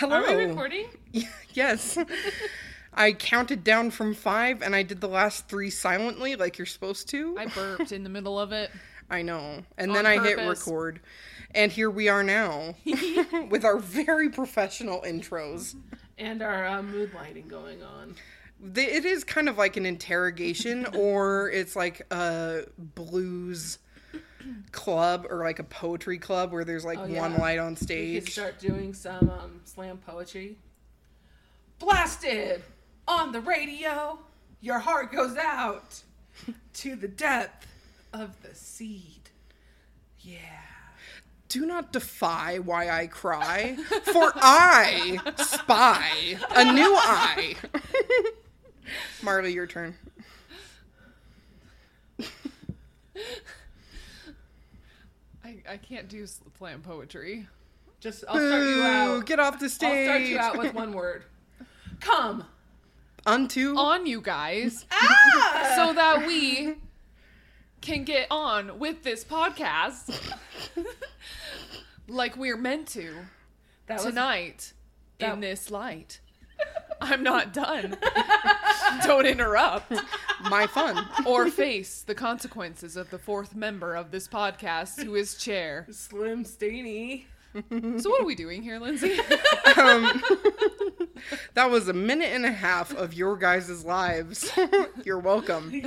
Hello. Are we recording? yes. I counted down from five and I did the last three silently, like you're supposed to. I burped in the middle of it. I know. And On then I hit record. And here we are now with our very professional intros. And our uh, mood lighting going on. It is kind of like an interrogation, or it's like a blues club or like a poetry club where there's like Oh, one yeah. light on We could stage. start doing some um, slam poetry. Blasted on the radio, your heart goes out to the depth of the seed. Yeah. Do not defy why I cry, for I spy a new eye. Marley, your turn. I, I can't do slam poetry. Just I'll start you Boo, out. Get off the stage. I'll start you out with one word. Come. Unto. On you guys, Ah! so that we can get on with this podcast like we're meant to that was tonight that- in this light. I'm not done. Don't interrupt My fun. or face the consequences of the fourth member of this podcast who is chair. Slim Staney. So what are we doing here, Lindsay? Um, that was a minute and a half of your guys' lives. You're welcome.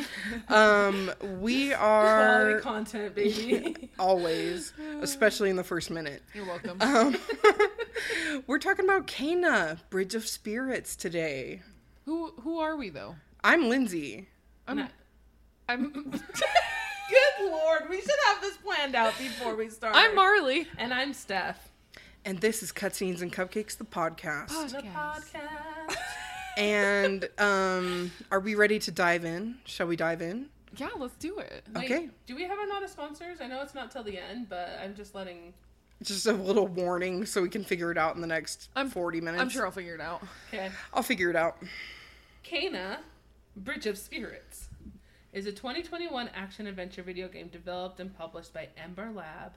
Um, we are Quality content, baby. always, especially in the first minute. You're welcome. Um, we're talking about Cana, Bridge of Spirits today. Who who are we though? I'm Lindsay. I'm Nah. I'm Good lord, we should have this planned out before we start. I'm Marley. and I'm Steph. And this is Cutscenes and Cupcakes, the podcast. The Podcast. podcast. And um, are we ready to dive in? Shall we dive in? Yeah, let's do it. Wait, Okay. Do we have our not a sponsors? I know it's not till the end, but I'm just letting. Just a little warning so we can figure it out in the next I'm- 40 minutes. I'm sure I'll figure it out. Okay. I'll figure it out. Cana, Bridge of Spirits, is a 2021 action adventure video game developed and published by Ember Lab.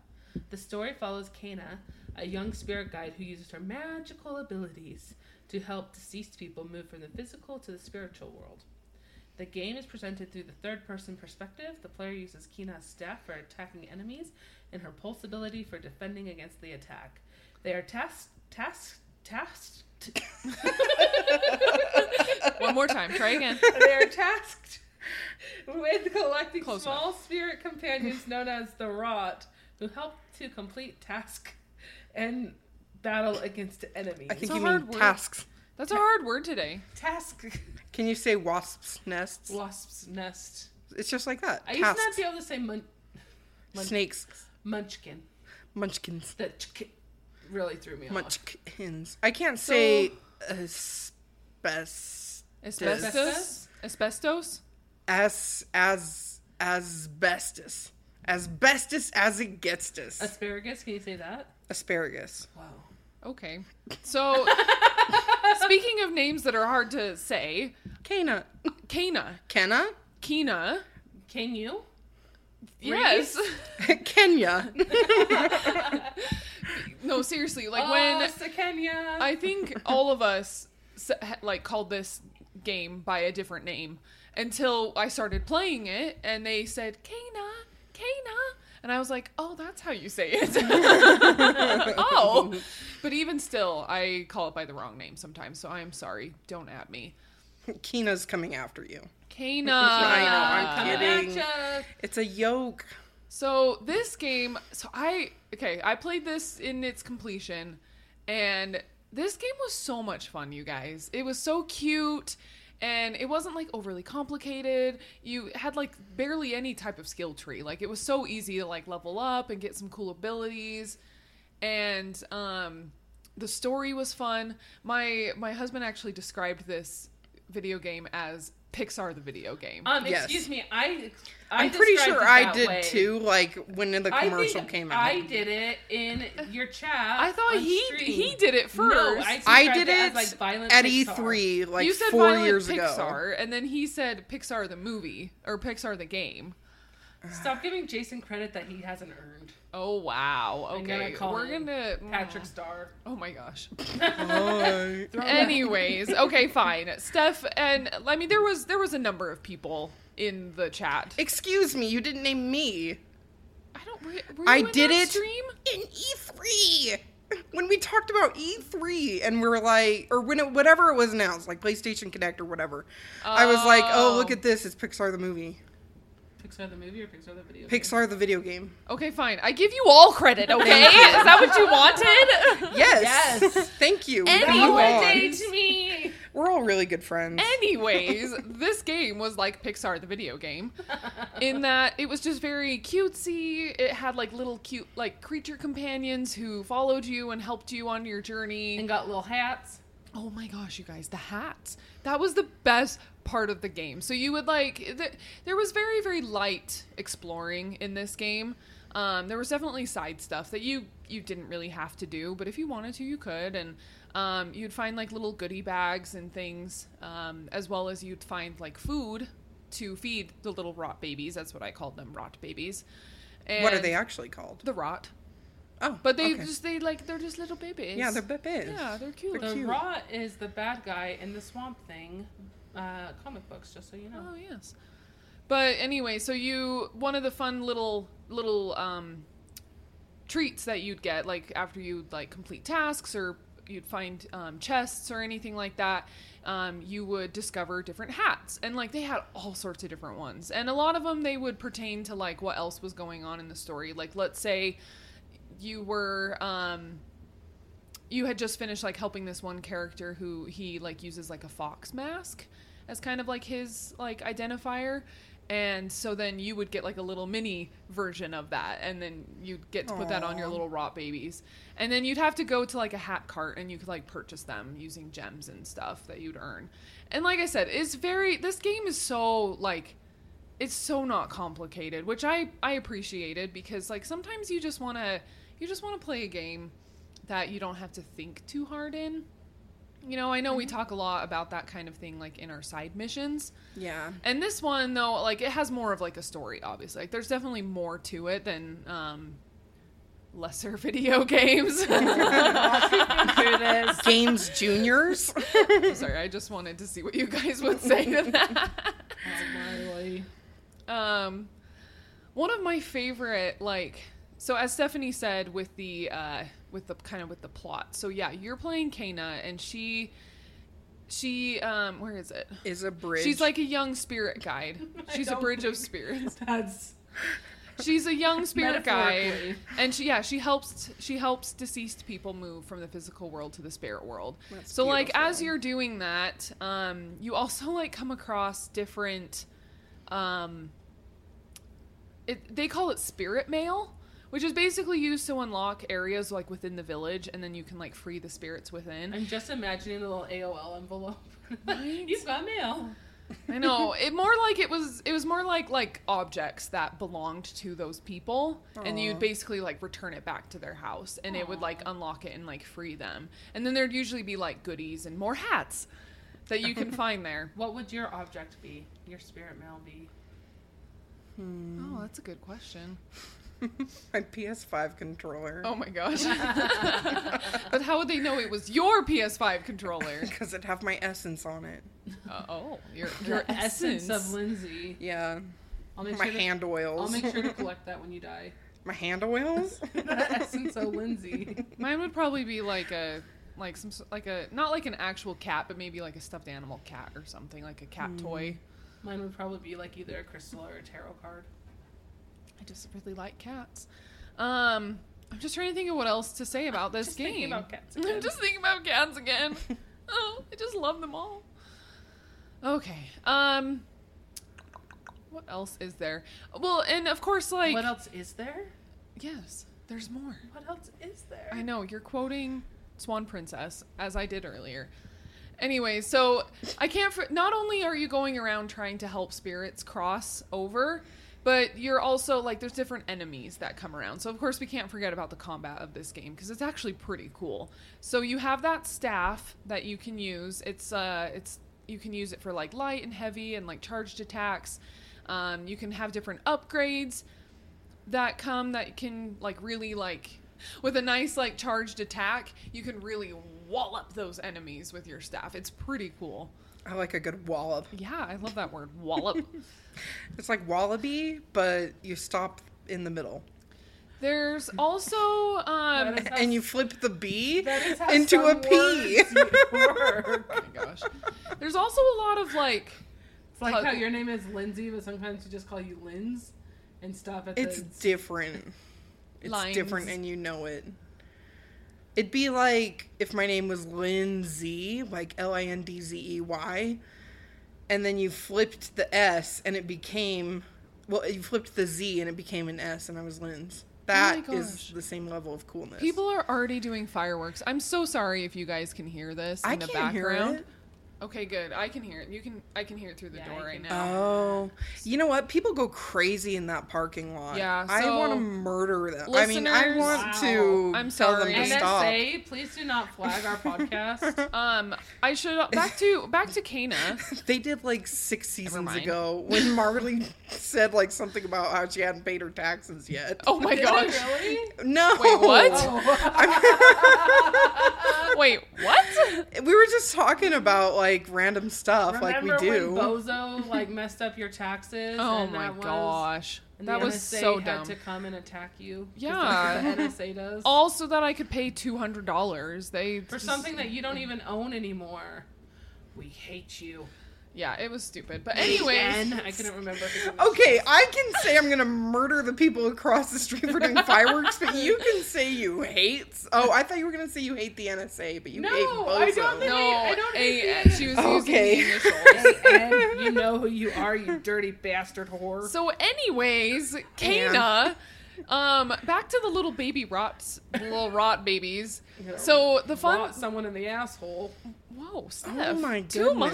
The story follows Kana, a young spirit guide who uses her magical abilities to help deceased people move from the physical to the spiritual world. The game is presented through the third person perspective. The player uses Kina's staff for attacking enemies and her pulse ability for defending against the attack. They are tasked tasked tasked One more time. Try again. they are tasked with collecting Close small spirit companions known as the Rot, who help to complete task and battle against enemies. I think a you hard mean word. tasks. That's a hard word today. task Can you say wasps' nests? wasp's nest. It's just like that. I used to not Tasks. be able to say mun- mun- Snakes. munchkin. Munchkins. That ch- really threw me off. Munchkins. I can't say asbestos. Asbestos. Asbestos. As as asbestos. Asbestos as it gets us. Asparagus, can you say that? Asparagus. Wow. Okay. So, speaking of names that are hard to say, Cana. Kana, Kenna? Kina. Can you? Yes. Kenya. No, seriously. Like oh, when Sakenya. I think all of us like called this game by a different name until I started playing it and they said Kana, Kana, and I was like, "Oh, that's how you say it." oh, but even still, I call it by the wrong name sometimes. So I am sorry. Don't at me. Kina's coming after you. Kana. I know, I'm kidding. It's a yoke. So this game, so I okay, I played this in its completion, and this game was so much fun, you guys. It was so cute, and it wasn't like overly complicated. You had like barely any type of skill tree. Like it was so easy to like level up and get some cool abilities, and um, the story was fun. My my husband actually described this video game as Pixar the video game. Um, Yes. excuse me. I, I I'm pretty sure I did way. too, like when the I commercial think came out. I did it in your chat. I thought he stream. he did it first. No, I I, did as, it like violent at Pixar. E3 like you said four Violent years Pixar, ago. and then he said Pixar the movie or Pixar the game. Stop giving Jason credit that he hasn't earned. Oh wow. Okay. gonna call We're gonna Patrick Mm. Star. Oh my gosh. Anyways, okay, fine. Steph and I mean there was there was a number of people in the chat. Excuse me, you didn't name me. I don't. Were, were you I in did that it Stream? in E3 when we talked about E3 and we were like, or when it, whatever it was announced, like PlayStation Connect or whatever. I was like, oh, look Oh. at this, it's Pixar the movie, Pixar the movie or Pixar the video? game? Pixar the video game. Okay, fine. I give you all credit. Okay, is that what you wanted? Yes, Yes. thank you. Anyway. Validate me. We're all really good friends. Anyways, this game was like Pixar the video game in that it was just very cutesy. It had like little cute like creature companions who followed you and helped you on your journey. and got little hats. Oh my gosh, you guys, the hats. That was the best part of the game. So you would like th- there was very very light exploring in this game. Um, there was definitely side stuff that you you didn't really have to do, but if you wanted to, you could. And um, you'd find like little goodie bags and things, um, as well as you'd find like food to feed the little rot babies. That's what I called them, rot babies. And what are they actually called? The rot. Oh, But they okay. just they like they're just little babies. yeah, they're bebes. yeah they're cute. They're The cute. Rot is the bad guy in the Swamp Thing uh, comic books, just so you know. Oh yes. But anyway, so you one of the fun little little um treats that you'd get like after you'd like complete tasks or you'd find um, chests or anything like that um, you would discover different hats and like they had all sorts of different ones and a lot of them they would pertain to like what else was going on in the story like let's say you were um you had just finished like helping this one character who he like uses like a fox mask as kind of like his like identifier. And so then you would get like a little mini version of that. And then you'd get to put that on your little rot babies. And then you'd have to go to like a hat cart and you could like purchase them using gems and stuff that you'd earn. And like i said it's very this game is so like it's so not complicated which i i appreciated because like sometimes you just want to you just want to play a game that you don't have to think too hard in you know i know we talk a lot about that kind of thing like in our side missions Yeah. and this one though like it has more of like a story obviously like there's definitely more to it than um lesser video games Who this? Games Juniors. sorry i just wanted to see what you guys would say to that Oh, Miley. Um, one of my favorite, like, so as Stephanie said with the, uh, with the kind of with the plot. So yeah, you're playing Kana, and she, she, um, where is it? is a bridge. She's like a young spirit guide. She's a bridge of spirits. That's She's a young spirit guide, and she yeah she helps she helps deceased people move from the physical world to the spirit world. That's so like as you're doing that, um, you also like come across different, um, it, they call it spirit mail, which is basically used to unlock areas like within the village, and then you can like free the spirits within. I'm just imagining the little AOL envelope. Right? You've got mail. I know. It more like it was it was more like like objects that belonged to those people and you'd basically like return it back to their house and it would like unlock it and like free them. And then there'd usually be like goodies and more hats that you can find there. What would your object be? Your spirit mail be? Hmm. Oh, that's a good question. my PS5 controller. Oh my gosh. but how would they know it was your PS5 controller? Because it'd have my essence on it. Uh, oh, your your essence, essence of Lindsay. Yeah. I'll make my sure to, hand oils. I'll make sure to collect that when you die. my hand oils? the essence of Lindsay. Mine would probably be like a like some like a not like an actual cat, but maybe like a stuffed animal cat or something like a cat toy. Mine would probably be like either a crystal or a tarot card. I just really like cats. Um, I'm just trying to think of what else to say about this Just game. thinking about cats I'm just thinking about cats again. oh, I just love them all. Okay. Um, what else is there? Well, and of course, like what else is there? yes, there's more. What else is there? I know you're quoting Swan Princess as I did earlier. Anyway, so I can't. For, not only are you going around trying to help spirits cross over, but you're also like there's different enemies that come around. So of course we can't forget about the combat of this game because it's actually pretty cool. So you have that staff that you can use. It's uh, it's you can use it for like light and heavy and like charged attacks. Um, you can have different upgrades that come that can like really like with a nice like charged attack, you can really wallop those enemies with your staff. It's pretty cool. I like a good wallop. Yeah, I love that word, wallop. It's like wallaby, but you stop in the middle. There's also um That is how And you flip the B That is how into a some P. words work. oh my gosh. There's also a lot of like It's like Pug- how your name is Lindsay, but sometimes we just call you Linz and stop at It's the. different. It's Lines. different and you know it. It'd be like if my name was Lindsay, like L I N D Z E Y, and then you flipped the S and it became, well, you flipped the Z and it became an S and I was Linz. Oh that is gosh. the same level of coolness. people are already doing fireworks. I'm so sorry if you guys can hear this in I the background. It. Okay, good. I can hear it. You can I can hear it through the Yeah, door right now. Oh, you know what? People go crazy in that parking lot. Yeah, I want to murder them. I mean, I want Wow. to I'm tell sorry. them to stop. NSA, please do not flag our podcast. Um, I should back to back to Kana. They did like six seasons ago when Marley said like something about how she hadn't paid her taxes yet. Oh my Did gosh. really? no! Wait, what? Oh. Wait, what? We were just talking about like random stuff like we Remember do. when Bozo like messed up your taxes? Oh and my that was- gosh. and That the was NSA so had dumb. to come and attack you. Yeah. that's what the NSA does All so that I could pay two hundred dollars. They for just- something that you don't even own anymore. We hate you. Yeah, it was stupid. But anyway, Again, I couldn't remember. if it was- Okay, I can say I'm gonna murder the people across the street for doing fireworks, but you can say you hate. Oh, I thought you were gonna say you hate the NSA, but you No, hate Bozo. I don't think- no, I don't a, hate the- she was Okay. using the initials. Hey, you know who you are, you dirty bastard whore. So, anyways, Kana, um, back to the little baby rots, little rot babies. So the fun. Someone in the asshole. Whoa, Steph, my too much.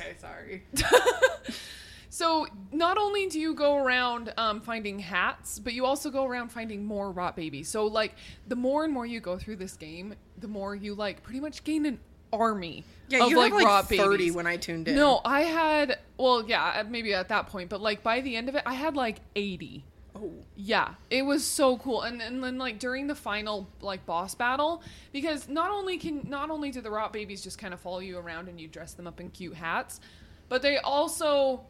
Okay, sorry. so not only do you go around um, finding hats, but you also go around finding more rot babies. So like the more and more you go through this game, the more you like pretty much gain an army Yeah, of you like had like 30 babies. when I tuned in. No, I had well, yeah, maybe at that point, but like by the end of it, I had like eighty. Oh. Yeah, it was so cool. And and then like during the final like boss battle, because not only can not only do the rot babies just kind of follow you around and you dress them up in cute hats, but they also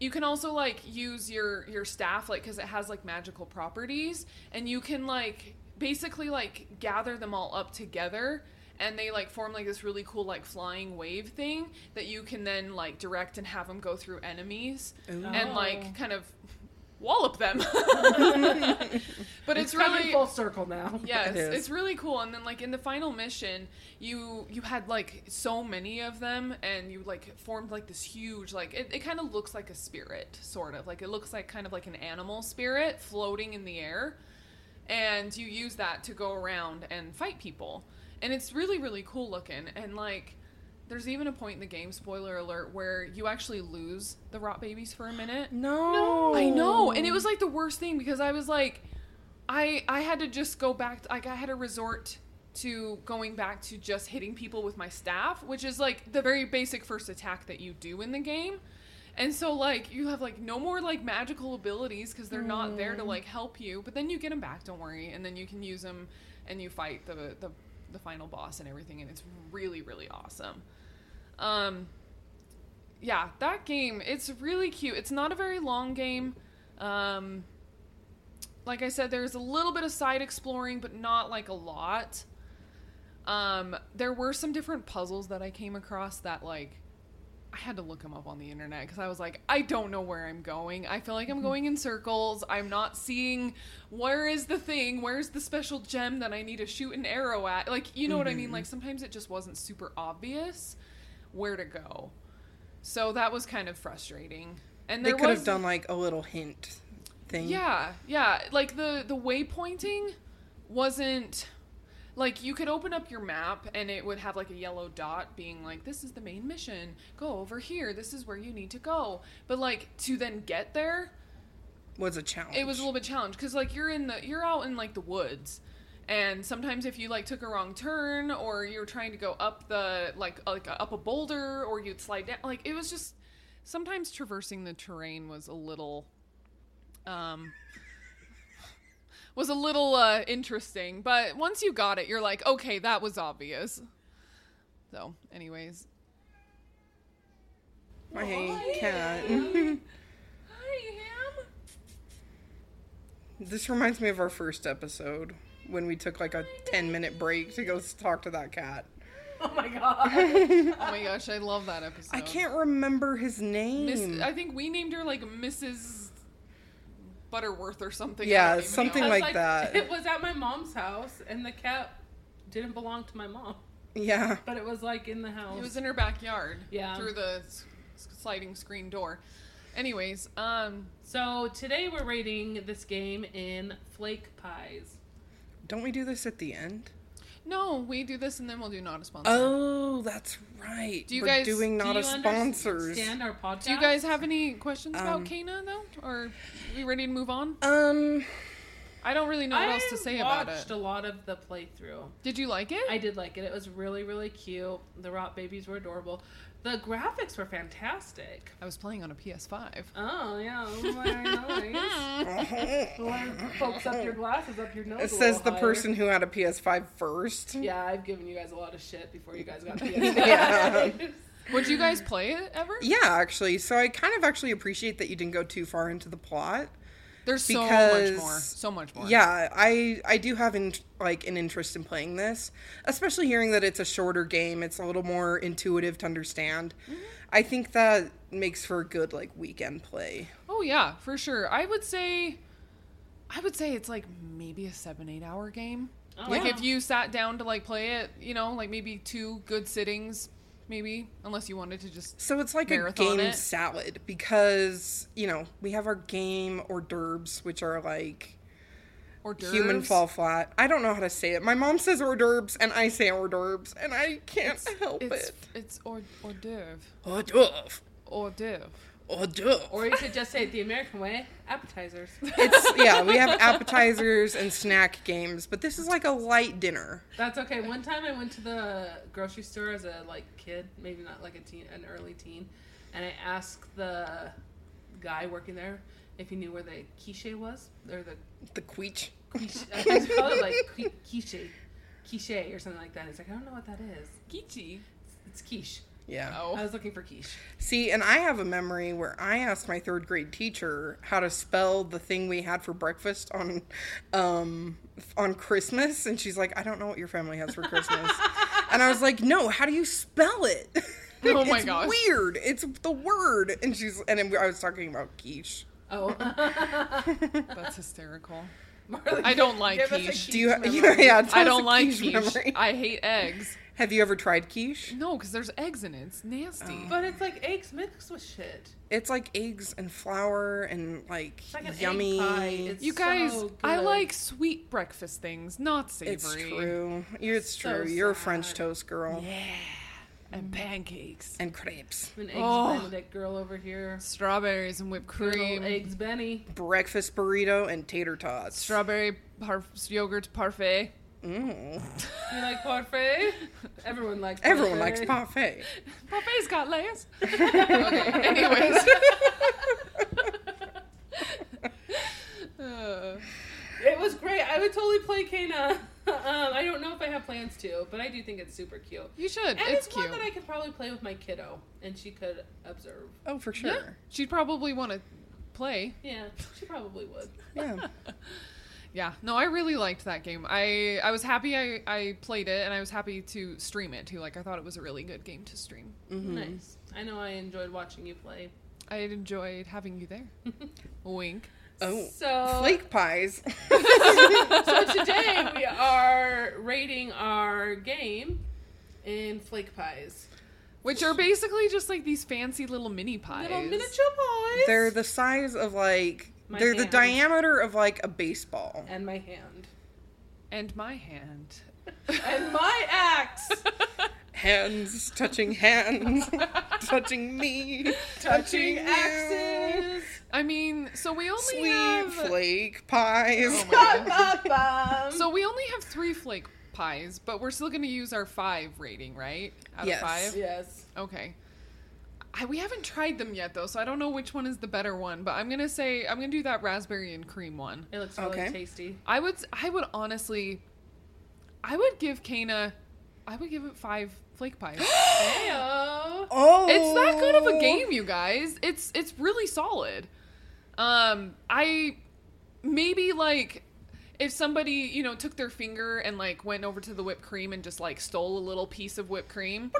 you can also like use your your staff like because it has like magical properties and you can like basically like gather them all up together and they like form like this really cool like flying wave thing that you can then like direct and have them go through enemies and Oh. like kind of wallop them but it's, coming really full circle now. Yes, It is. it's really cool. And then like in the final mission, you you had like so many of them, and you like formed like this huge like it, it kind of looks like a spirit, sort of like it looks like kind of like an animal spirit floating in the air, and you use that to go around and fight people, and it's really really cool looking. And like there's even a point in the game, spoiler alert, where you actually lose the rot babies for a minute. No. I know, and it was like the worst thing because I was like, I I had to just go back. Like I had to resort to going back to just hitting people with my staff, which is like the very basic first attack that you do in the game. And so like you have like no more like magical abilities because they're not there to mm. like help you. But then you get them back, don't worry, and then you can use them and you fight the the the final boss and everything, and it's really really awesome. Um, yeah, that game, it's really cute. It's not a very long game. Um, like I said, there's a little bit of side exploring, but not like a lot. Um, there were some different puzzles that I came across that like I had to look them up on the internet because I was like, I don't know where I'm going. I feel like I'm going in circles. I'm not seeing where is the thing, where's the special gem that I need to shoot an arrow at. Like, you know what I mean? Like sometimes it just wasn't super obvious where to go. So that was kind of frustrating. And They could was have done like a little hint thing. yeah, yeah. Like the the waypointing wasn't like you could open up your map and it would have like a yellow dot being like this is the main mission. Go over here. This is where you need to go. But like to then get there, Was a challenge. it was a little bit challenge cuz like you're in the you're out in like the woods. And sometimes if you like took a wrong turn or you were trying to go up the like like up a boulder or you'd slide down like it was just sometimes traversing the terrain was a little um was a little uh, interesting, but once you got it, you're like, okay, that was obvious. So, anyways, My cat. hi Ham. this reminds me of our first episode when we took like a 10 minute break to go talk to that cat. Oh my god. Oh my gosh, I love that episode. I can't remember his name. Miss, I think we named her like Mrs. Butterworth or something. Yeah, something know. I like that. It was at my mom's house, and the cat didn't belong to my mom, yeah. but it was like in the house. It was in her backyard. Yeah. Through the s- s- sliding screen door. Anyways, um, so today we're rating this game in flake pies. Don't we do this at the end? no, we do this and then we'll do not a sponsor. Oh, that's right. Do you We're guys- doing not you a sponsors? understand our podcast? Do you guys have any questions about Um, Kana though, or are we ready to move on? Um, I don't really know what I else to say about it. watched a lot of the playthrough. Did you like it? I did like it. It was really, really cute. The rot babies were adorable. The graphics were fantastic. I was playing on a PS5. Oh yeah, very nice. Well, Focus up your glasses, up your nose. it says the higher. person who had a PS5 first. Yeah, I've given you guys a lot of shit before you guys got Yeah. PS5. Would you guys play it ever? Yeah, actually. So I kind of actually appreciate that you didn't go too far into the plot. There's so much Because- more. So much more. Yeah, I I do have in, like an interest in playing this, especially hearing that it's a shorter game. It's a little more intuitive to understand. Mm-hmm. I think that makes for a good like weekend play. Oh yeah, for sure. I would say, I would say it's like maybe a seven eight hour game. Oh, like wow. if you sat down to like play it, you know, like maybe two good sittings, maybe unless you wanted to just. So it's like a game it. salad because you know we have our game hors d'oeuvres, which are like human fall flat. I don't know how to say it. My mom says hors d'oeuvres and I say hors d'oeuvres and I can't help It's it. it's hors hors d'oeuvre. Hors d'oeuvre. Hors d'oeuvre. Oh, Hors d'oeuvre. or you could just say it the American way: appetizers. It's yeah, we have appetizers and snack games, but this is like a light dinner. That's okay. One time I went to the grocery store as a like kid, maybe not like a teen, an early teen, and I asked the guy working there if he knew where the quiche was, or the The quiche. quiche. I think it's called like quiche, quiche or something like that. He's like, I don't know what that is. Kichi. It's quiche. Yeah. Oh. I was looking for quiche. See, and I have a memory where I asked my third grade teacher how to spell the thing we had for breakfast on um on Christmas and she's like, I don't know what your family has for Christmas. and I was like, No, how do you spell it? Oh my it's gosh. weird. It's the word. And she's and I was talking about quiche. Oh, That's hysterical. Marley, I don't like give quiche. Do you memory. yeah, yeah I don't like quiche quiche. I hate eggs. Have you ever tried quiche? No, because there's eggs in it. It's nasty. Oh. But it's like eggs mixed with shit. It's like eggs and flour and like, It's like an egg yummy. pie. It's You guys, so I like sweet breakfast things, not savory. It's true. It's So true. You're a. French toast girl. Yeah, and pancakes, And crepes. an eggs Oh. Benedict girl over here. strawberries and whipped Good cream, old eggs Benny. Breakfast burrito and tater tots. strawberry par- yogurt parfait. Mm. You like parfait? Everyone likes. Everyone likes parfait. parfait. Parfait's got layers. okay. Anyways. Uh, It was great. I would totally play Kana. Um, I don't know if I have plans to, but I do think it's super cute. you should. And it's, it's, cute. one that I could probably play with my kiddo, and she could observe. Oh, for sure. Yeah, she'd probably want to play. Yeah, she probably would. Yeah. Yeah, no, I really liked that game. I I was happy I, I played it, and I was happy to stream it too. Like I thought it was a really good game to stream. Mhm. Nice. I know I enjoyed watching you play. I enjoyed having you there. Wink. Oh. So Flake pies. so today we are rating our game in flake pies. Which are basically just like these fancy little mini pies. Little miniature pies. they're the size of like My they're the diameter of like a baseball. and my hand. And my hand. And my axe. Hands touching hands, touching me, Touching you. axes. I mean, so we only Sweet have flake pies. Oh my God. Ba-ba-bum. So we only have three flake pies, but we're still going to use our five rating, right? Out Yes. of five. yes. Okay. I, we haven't tried them yet though, so I don't know which one is the better one. But I'm gonna say I'm gonna do that raspberry and cream one. It looks really Okay. tasty. I would I would honestly, I would give Kana, I would give it five flake pies. Oh, it's that good of a game, you guys. It's it's really solid. Um, I maybe like if somebody you know took their finger and like went over to the whipped cream and just like stole a little piece of whipped cream.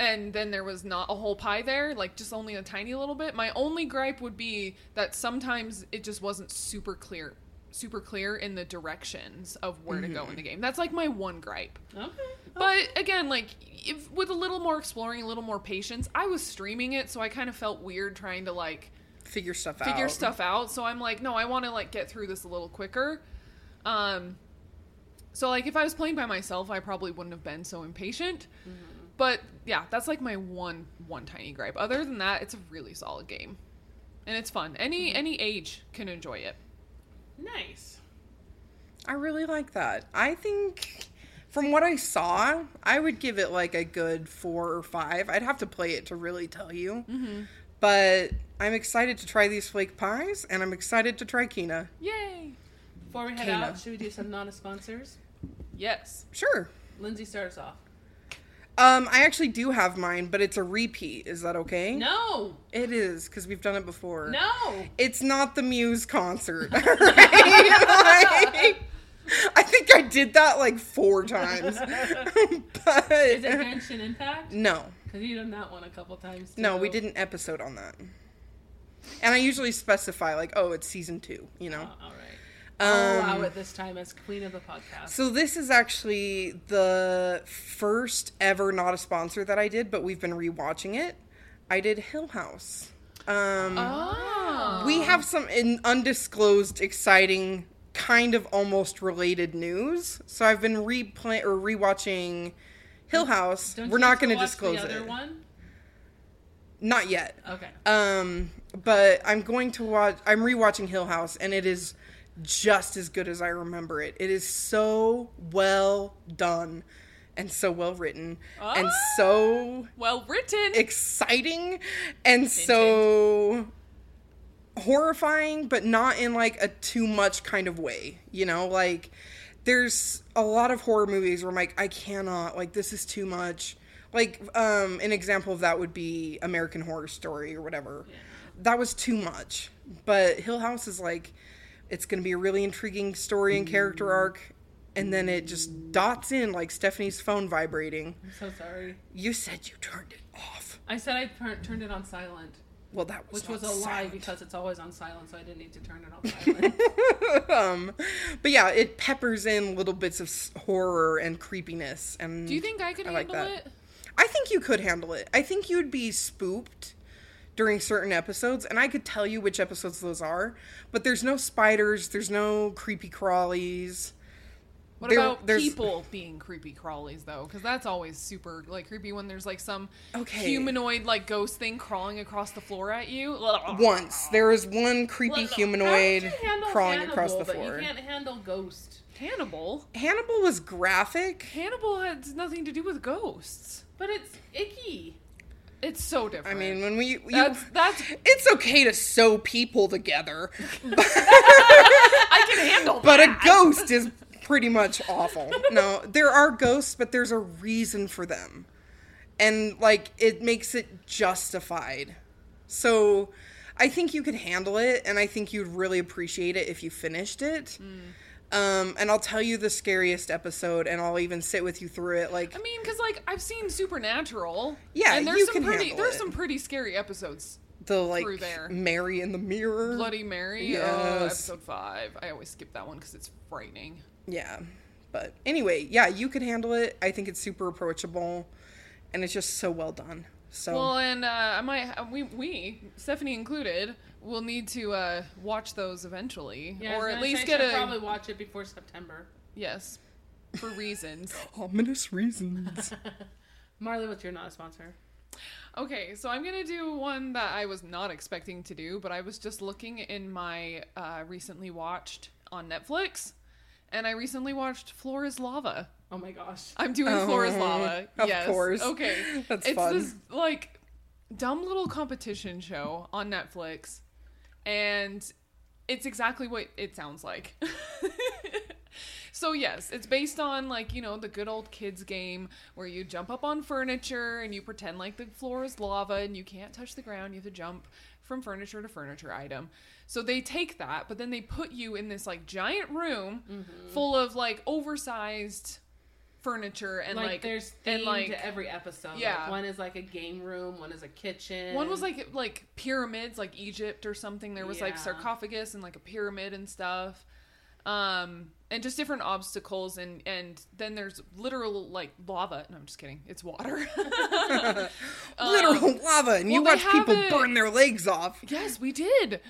And then there was not a whole pie there, like just only a tiny little bit. My only gripe would be that sometimes it just wasn't super clear, super clear in the directions of where to go in the game. That's like my one gripe. Okay. But again, like if with a little more exploring, a little more patience, I was streaming it, so I kind of felt weird trying to like figure stuff out. figure stuff out. So I'm like, no, I want to like get through this a little quicker. Um, so like if I was playing by myself, I probably wouldn't have been so impatient. But yeah, that's like my one one tiny gripe. Other than that, it's a really solid game, and it's fun. Any any age can enjoy it. Nice. I really like that. I think from what I saw, I would give it like a good four or five. I'd have to play it to really tell you. Mm-hmm. But I'm excited to try these flake pies, and I'm excited to try Kina. Yay! Before we head Kana. out, should we do some non-sponsors? Yes. Sure. Lindsay starts off. Um, I actually do have mine, but it's a repeat. Is that okay? No. It is because we've done it before. No. It's not the Muse concert. right? Like, I think I did that like four times. but Is it Genshin Impact? no, Because you've done that one a couple times. no, we did an episode on that. And I usually specify like, oh, it's season two. You know. Oh, all right. I'll Um, allow it this time as queen of the podcast. So this is actually the first ever not a sponsor that I did, but we've been rewatching it. I did Hill House. Um, Oh. We have some in undisclosed, exciting, kind of almost related news. So I've been replay or rewatching Hill House. Don't We're not going to disclose the other it. one. Not yet. Okay. Um, but I'm going to watch. I'm rewatching Hill House, and it is just as good as I remember it. It is so well done, and so well written, and Ah. so well written. exciting, and so horrifying, but not in like a too much kind of way. You know, like there's a lot of horror movies where I'm like, I cannot, like, this is too much. Like, um, an example of that would be American Horror Story or whatever. That was too much. But Hill House is like, it's going to be a really intriguing story and character arc. And then it just dots in like Stephanie's phone vibrating. I'm so sorry. You said you turned it off. I said I tur- turned it on silent, Well, that was which was a not lie because it's always on silent, so I didn't need to turn it on um, but yeah, it peppers in little bits of horror and creepiness. And Do you think I could I like handle that. it? I think you could handle it. I think you'd be spooked during certain episodes, and I could tell you which episodes those are. But there's no spiders. There's no creepy crawlies. What There- about there's- people being creepy crawlies though? Because that's always super like creepy when there's like some Okay. humanoid like ghost thing crawling across the floor at you. Once there was one creepy Look, humanoid how could you handle crawling Hannibal, across the but floor. You can't handle Ghost. Hannibal. Hannibal was graphic. Hannibal has nothing to do with ghosts. But it's icky. It's so different. I mean, when we you, that's that's it's okay to sew people together, I can handle. but a ghost is pretty much awful. No, there are ghosts, but there's a reason for them. And like it makes it justified. So I think you could handle it and I think you'd really appreciate it if you finished it. Um, and I'll tell you the scariest episode and I'll even sit with you through it like I mean, because like I've seen Supernatural. Yeah, and there's some pretty there's it. some pretty scary episodes. The like through there. Mary in the mirror. Bloody Mary. Yes. Oh, episode five. I always skip that one because it's frightening. Yeah. But anyway, yeah, you could handle it. I think it's super approachable and it's just so well done. So Well, and uh, I might we we Stephanie included will need to uh, watch those eventually, Yeah, or at least say get she'll a probably watch it before September. yes for reasons. ominous reasons. Marley, what's your not a sponsor? Okay, so I'm gonna do one that I was not expecting to do, but I was just looking in my uh, recently watched on Netflix, and I recently watched Floor is Lava. Oh my gosh. I'm doing Floor is Lava. of yes. course. Okay. That's it's fun. this like dumb little competition show on Netflix, and it's exactly what it sounds like. so yes, it's based on like, you know, the good old kids game where you jump up on furniture and you pretend like the floor is lava and you can't touch the ground, you have to jump from furniture to furniture item. So they take that, but then they put you in this like giant room full of like oversized furniture and like, like, there's and like to every episode. Yeah. Like, one is like a game room, one is a kitchen. One was like like pyramids, like Egypt or something. There was like sarcophagus and like a pyramid and stuff, um, and just different obstacles. And and then there's literal like lava. No, I'm just kidding. It's water. Um, literal lava, and you well, they watch people have it- burn their legs off. yes, we did.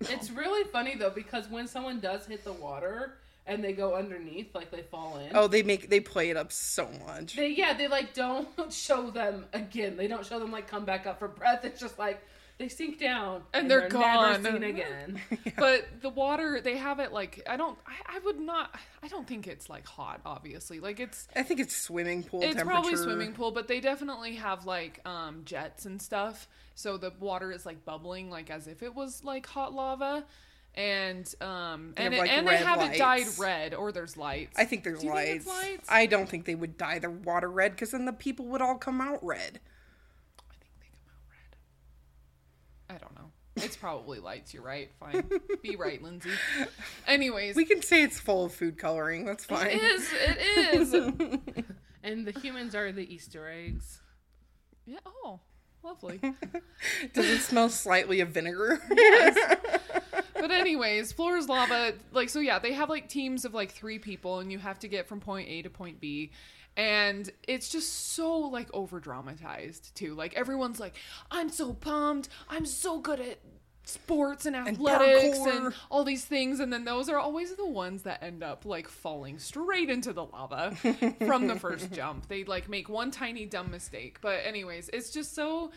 It's really funny though because when someone does hit the water and they go underneath, like they fall in. Oh, they make they play it up so much. They yeah, they like don't show them again. They don't show them like come back up for breath. It's just like they sink down And they're gone. never seen again. But the water, they have it like I don't. I, I would not. I don't think it's like hot. Obviously, like it's I think it's swimming pool it's probably swimming pool but they definitely have like um jets and stuff so the water is like bubbling like as if it was like hot lava and um They and, have, it, like, and they red have it dyed red or there's lights I think there's Do you think lights. it's lights? I don't think they would dye the water red because then the people would all come out red. I think they come out red i don't know it's probably lights you're right fine be right lindsay anyways We can say it's full of food coloring. That's fine. it is it is and the humans are the Easter eggs. yeah oh lovely Does it smell slightly of vinegar? Yes. But anyways, floor is lava. Like so, yeah, they have like teams of like three people, and you have to get from point A to point B. And it's just so like over dramatized too. Like everyone's like, I'm so pumped. I'm so good at sports and athletics and, parkour. all these things. And then those are always the ones that end up like falling straight into the lava from the first jump. They like make one tiny dumb mistake. But anyways, it's just so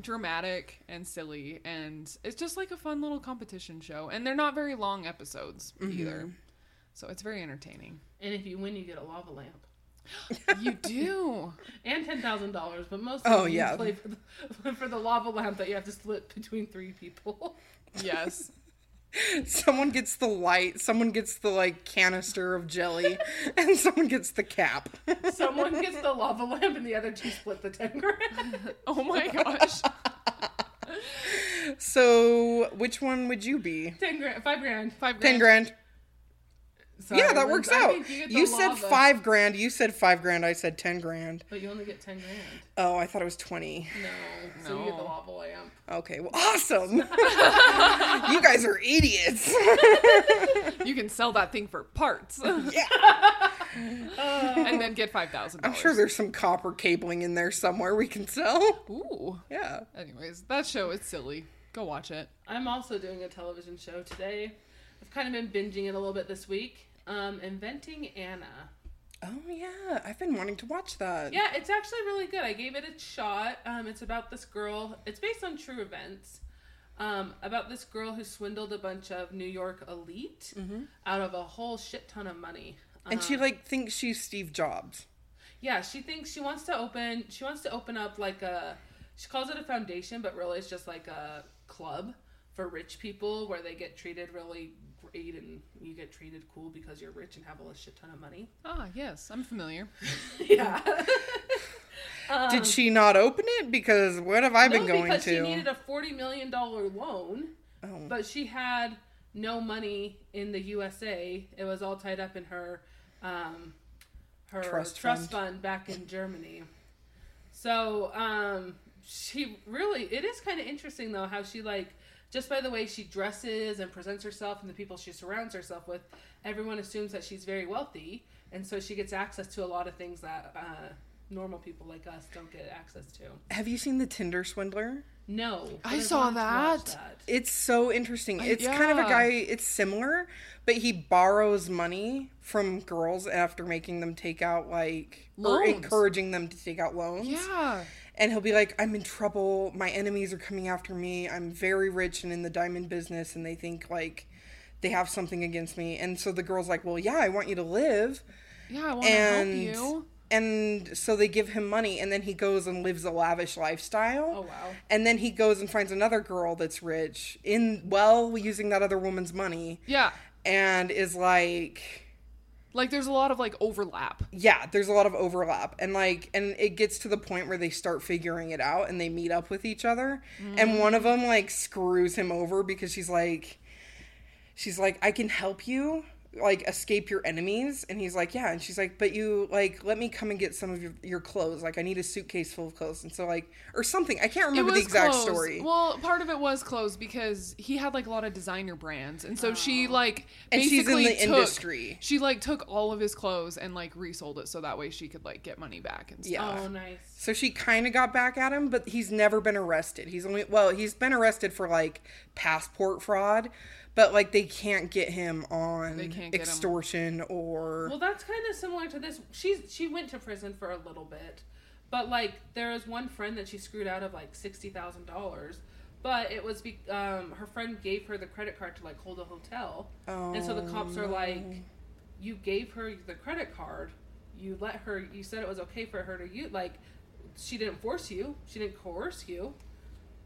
dramatic and silly and it's just like a fun little competition show and they're not very long episodes mm-hmm. either so it's very entertaining And if you win, you get a lava lamp you do and ten thousand dollars. But most Oh, of yeah. play for the, for the lava lamp that you have to split between three people. yes someone gets the light, someone gets the like canister of jelly, and someone gets the cap. Someone gets the lava lamp, and the other two split the ten grand. oh my gosh So, which one would you be? ten grand, five grand. five Ten grand. Grand. Sorry, Yeah, that works I out. think you You said lava, five grand. You said five grand. I said ten grand. but you only get ten grand. Oh, I thought it was twenty. No, so you get the No. lava lamp. Okay, well, awesome. you guys are idiots. you can sell that thing for parts yeah, and then get five thousand I'm sure there's some copper cabling in there somewhere we can sell. ooh Yeah. anyways that show is silly go watch it I'm also doing a television show today. I've kind of been binging it a little bit this week. Um, Inventing Anna. Oh yeah, I've been wanting to watch that. Yeah, it's actually really good. I gave it a shot. Um, it's about this girl. It's based on true events. Um, about this girl who swindled a bunch of New York elite out of a whole shit ton of money. And she like thinks she's Steve Jobs. Yeah, she thinks she wants to open. She wants to open up like a. She calls it a foundation, but really it's just like a club for rich people where they get treated really great and you get treated cool because you're rich and have a shit ton of money. ah yes i'm familiar Yeah. Did she not open it? Because what have I been no, going because to? she needed a forty million dollar loan, Oh. but she had no money in the USA. It was all tied up in her um, her Trust trust, fund. fund. back in Germany. So um, she really it is kind of interesting though how she like just by the way she dresses and presents herself and the people she surrounds herself with, everyone assumes that she's very wealthy, and so she gets access to a lot of things that uh, normal people like us don't get access to. Have you seen the Tinder swindler? No, but I saw wanted to watch that. It's so interesting. I- It's kind of a guy, it's similar, but he borrows money from girls after making them take out, like, or encouraging them to take out loans. yeah And he'll be like, I'm in trouble. My enemies are coming after me. I'm very rich and in the diamond business, and they think, like, they have something against me. And so the girl's like, Well, yeah, I want you to live. yeah i want to help And you and so they give him money, and then he goes and lives a lavish lifestyle. Oh, wow. And then he goes and finds another girl that's rich in well using that other woman's money, Yeah. and is like. Like there's a lot of like overlap. yeah there's a lot of overlap. And like and it gets to the point where they start figuring it out and they meet up with each other. And mm. one of them like screws him over because she's like she's like i can help you like escape your enemies and he's like yeah and she's like but you like let me come and get some of your, your clothes like i need a suitcase full of clothes and so like or something i can't remember the exact clothes. story Well, part of it was clothes because he had like a lot of designer brands, and so she oh. like basically And she's in basically the took- industry. She like took all of his clothes and like resold it so that way she could like get money back and stuff. Yeah. Oh, nice. So she kind of got back at him, but he's never been arrested. He's only well, he's been arrested for like passport fraud, but like they can't get him on They can't get him. extortion or Well, that's kind of similar to this. She's she went to prison for a little bit, but like there was one friend that she screwed out of like sixty thousand dollars. But it was be- um, her friend gave her the credit card to like hold a hotel, and so the cops are like, "You gave her the credit card. You let her. You said it was okay for her to use. Like, she didn't force you. She didn't coerce you.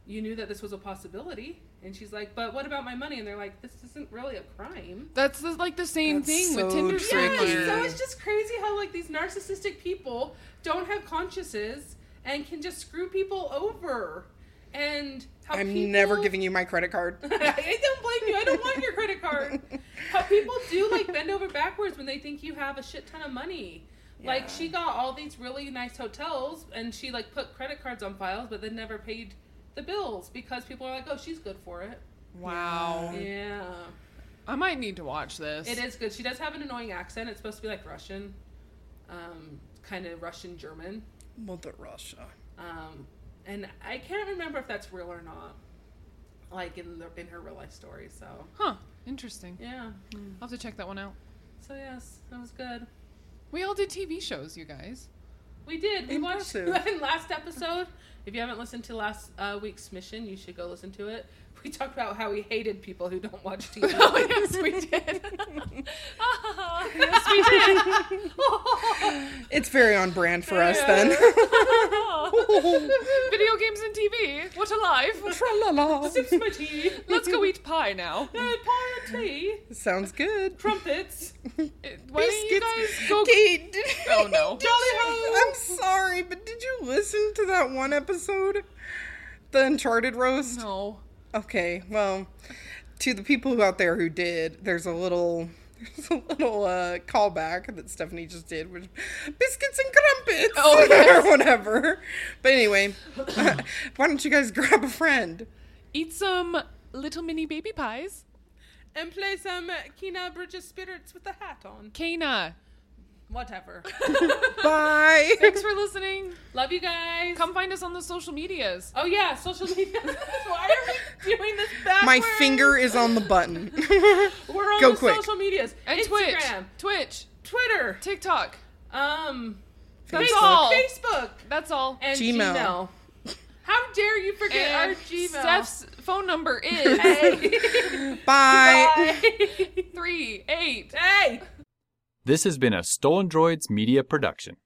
You knew that this was a possibility." And she's like, "But what about my money?" And they're like, "This isn't really a crime." That's the, like the same That's thing so with Tinder tricky. swindlers. Yes, so it's just crazy how like these narcissistic people don't have consciences and can just screw people over. And how I'm people... never giving you my credit card. I don't blame you. I don't want your credit card. How people do like bend over backwards when they think you have a shit ton of money. Like she got all these really nice hotels and she like put credit cards on files but then never paid the bills because people are like, "Oh, she's good for it." wow. Yeah. I might need to watch this. It is good. She does have an annoying accent. It's supposed to be like Russian, um, kind of Russian German. Mother Russia. Um, and I can't remember if that's real or not. Like in the in her real life story. So Huh. Interesting. yeah. I'll have to check that one out. So yes, that was good. We all did TV shows, you guys. We did. We Impressive. watched in last episode. If you haven't listened to last uh, week's mission, you should go listen to it. We talked about how we hated people who don't watch TV. oh yes, we did. yes, we did. It's very on brand for us then. Video games and TV. What a life. Tra-la-la. Sips my tea. Let's go eat pie now. Uh, pie and tea. Sounds good. Trumpets. Why you guys go? Kate, did- Oh, no. did you- I'm sorry, but did you listen to that one episode? The Uncharted roast? No. Okay, well, to the people out there who did, there's a little there's a little uh, callback that Stephanie just did with biscuits and crumpets Oh, yes. or whatever. But anyway, why don't you guys grab a friend? Eat some little mini baby pies. And play some Kena Bridges Spirits with the hat on. Kena. Whatever. Bye. Thanks for listening. Love you guys. Come find us on the social medias. Oh yeah, social media. Why are we doing this backwards? My finger is on the button. We're on Go the quick. social medias. And Twitch. Instagram, Twitch. Twitter, TikTok. um, That's Facebook. all. Facebook, That's all. and Gmail. Gmail. How dare you forget our And Gmail? Steph's phone number is Hey. Bye. Bye. three eight. hey. This has been a Stolen Droids Media production.